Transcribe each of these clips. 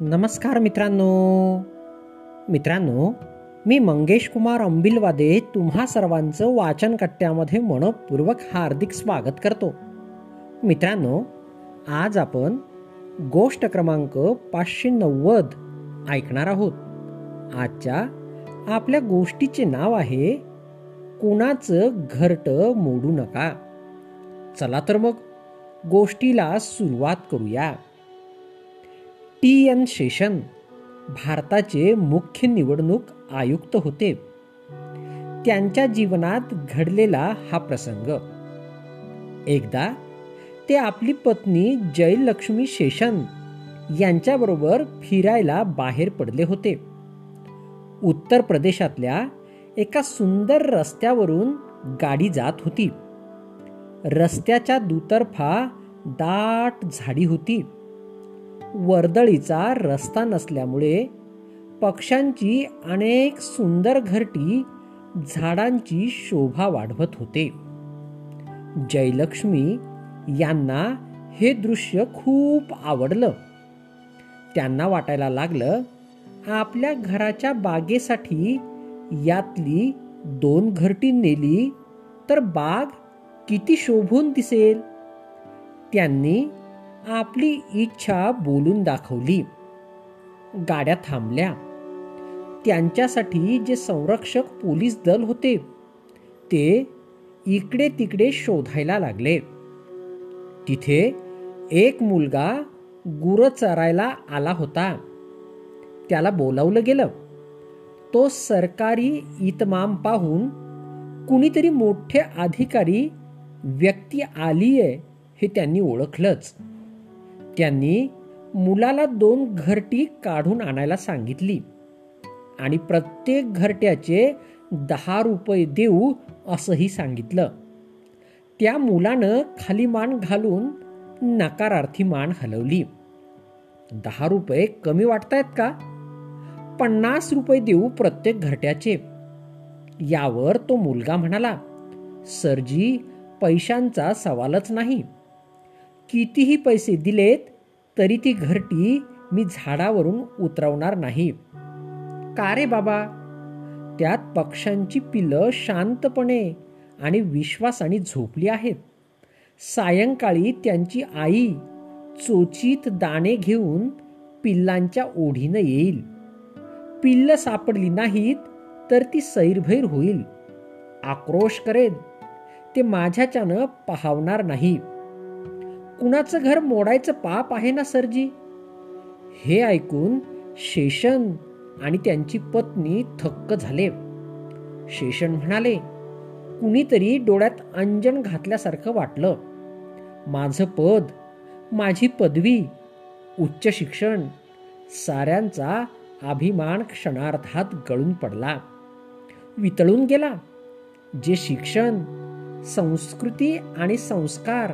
नमस्कार मित्रांनो. मित्रांनो मी मंगेश कुमार अंबिलवादे तुम्हा सर्वांचं वाचन कट्ट्यामध्ये मनपूर्वक हार्दिक स्वागत करतो. मित्रांनो आज आपण गोष्ट क्रमांक पाचशे नव्वद ऐकणार आहोत. आजच्या आपल्या गोष्टीचे नाव आहे कुणाचं घरट मोडू नका. चला तर मग गोष्टीला सुरुवात करूया. टी एन शेषन भारताचे मुख्य निवडणूक आयुक्त होते. त्यांच्या जीवनात घडलेला हा प्रसंग. एकदा ते आपली पत्नी जयलक्ष्मी शेषन यांच्याबरोबर फिरायला बाहेर पडले होते. उत्तर प्रदेशातल्या एका सुंदर रस्त्यावरून गाडी जात होती. रस्त्याच्या दुतर्फा दाट झाडी होती. वर्दळीचा रस्ता नसल्यामुळे पक्ष्यांची अनेक सुंदर घरटी झाडांची शोभा वाढवत होते. जयलक्ष्मी यांना हे दृश्य खूप आवडलं. त्यांना वाटायला लागलं आपल्या घराच्या बागेसाठी यातली दोन घरटी नेली तर बाग किती शोभून दिसेल. त्यांनी आपली इच्छा बोलून दाखवली. गाड्या थांबल्या. त्यांच्यासाठी जे संरक्षक पोलीस दल होते ते इकडे तिकडे शोधायला लागले. तिथे एक मुलगा गुरं चरायला आला होता. त्याला बोलावलं गेलं. तो सरकारी इतमाम पाहून कुणीतरी मोठे अधिकारी व्यक्ती आली आहे हे त्यांनी ओळखलंच. त्यांनी मुलाला दोन घरटी काढून आणायला सांगितली. आणि प्रत्येक घरट्याचे दहा रुपये देऊ असंही सांगितलं. त्या मुलानं खाली मान घालून नकारार्थी मान हलवली. दहा रुपये कमी वाटतायत का? पन्नास रुपये देऊ प्रत्येक घरट्याचे. यावर तो मुलगा म्हणाला सरजी पैशांचा सवालच नाही. कितीही पैसे दिलेत तरी ती घरटी मी झाडावरून उतरवणार नाही. का रे बाबा? त्यात पक्ष्यांची पिलं शांतपणे आणि विश्वासाने झोपली आहेत. सायंकाळी त्यांची आई चोचीत दाणे घेऊन पिल्लांच्या ओढीनं येईल. पिल्ल सापडली नाहीत तर ती सैरभैर होईल. आक्रोश करेल ते माझ्याच्यानं पाहावणार नाही. कुणाचं घर मोडायचं पाप आहे ना सरजी? हे ऐकून शेषन आणि त्यांची पत्नी थक्क झाले. शेषन म्हणाले कुणीतरी डोळ्यात अंजन घातल्यासारखं वाटलं. माझं पद माझी पदवी उच्च शिक्षण साऱ्यांचा अभिमान क्षणार्धात गळून पडला. वितळून गेला. जे शिक्षण संस्कृती आणि संस्कार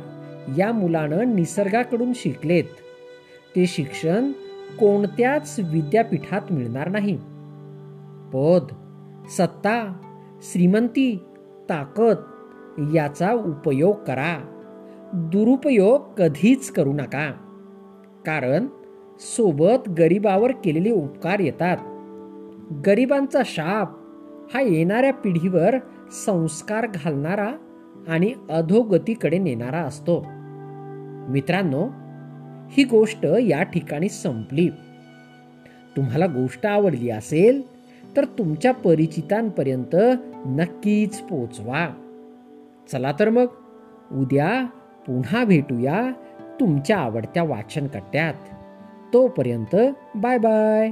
या मुलानं निसर्गाकडून शिकलेत. ते शिक्षण कोणत्याच विद्यापीठात मिळणार नाही. पद सत्ता श्रीमंती ताकद याचा उपयोग करा. दुरुपयोग कधीच करू नका. कारण सोबत गरिबावर केलेले उपकार येतात. गरिबांचा शाप हा येणाऱ्या पिढीवर संस्कार घालणारा आणि अधोगतीकडे नेणारा असतो. मित्रांनो ही गोष्ट या ठिकाणी संपली. तुम्हाला गोष्ट आवडली असेल तर तुमच्या परिचितांपर्यंत नक्कीच पोचवा. चला तर मग उद्या पुन्हा भेटूया तुमच्या आवडत्या वाचनकट्ट्यात. तोपर्यंत बाय बाय.